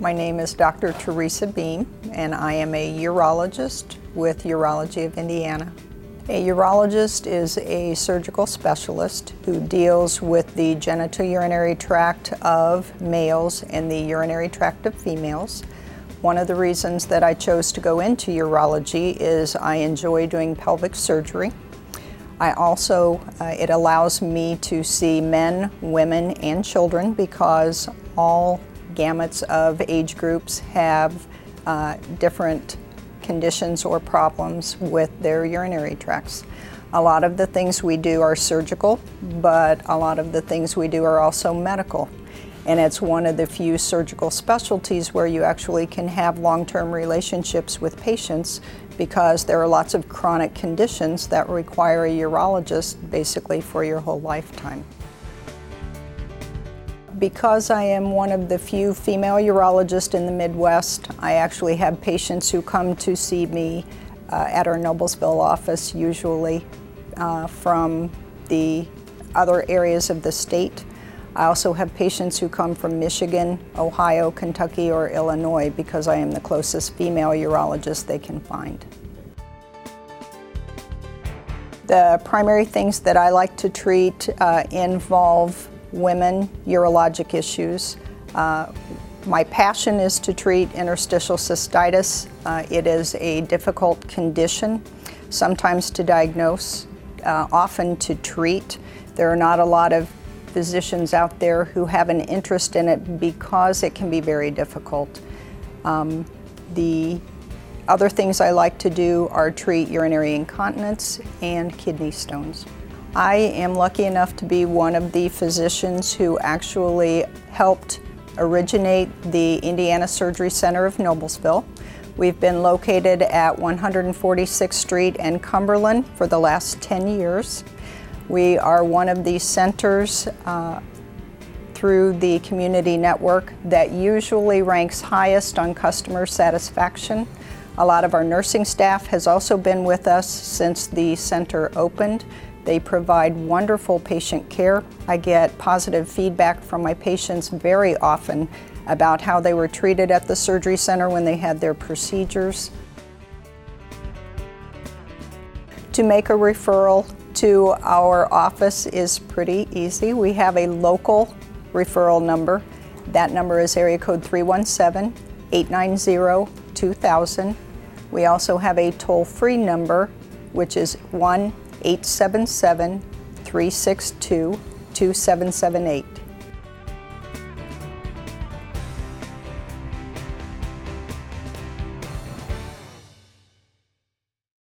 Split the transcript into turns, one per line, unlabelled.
My name is Dr. Teresa Beam, and I am a urologist with Urology of Indiana. A urologist is a surgical specialist who deals with the genitourinary tract of males and the urinary tract of females. One of the reasons that I chose to go into urology is I enjoy doing pelvic surgery. I also, uh, it allows me to see men, women, and children because all gamuts of age groups have uh, different conditions or problems with their urinary tracts. A lot of the things we do are surgical, but a lot of the things we do are also medical. And it's one of the few surgical specialties where you actually can have long term relationships with patients because there are lots of chronic conditions that require a urologist basically for your whole lifetime. Because I am one of the few female urologists in the Midwest, I actually have patients who come to see me uh, at our Noblesville office, usually uh, from the other areas of the state. I also have patients who come from Michigan, Ohio, Kentucky, or Illinois because I am the closest female urologist they can find. The primary things that I like to treat uh, involve women urologic issues. Uh, my passion is to treat interstitial cystitis. Uh, it is a difficult condition, sometimes to diagnose, uh, often to treat. There are not a lot of physicians out there who have an interest in it because it can be very difficult. Um, the other things I like to do are treat urinary incontinence and kidney stones. I am lucky enough to be one of the physicians who actually helped originate the Indiana Surgery Center of Noblesville. We've been located at 146th Street and Cumberland for the last 10 years. We are one of the centers uh, through the community network that usually ranks highest on customer satisfaction. A lot of our nursing staff has also been with us since the center opened. They provide wonderful patient care. I get positive feedback from my patients very often about how they were treated at the surgery center when they had their procedures. To make a referral to our office is pretty easy. We have a local referral number. That number is area code 317 890 2000. We also have a toll free number, which is 1 877 362 2778.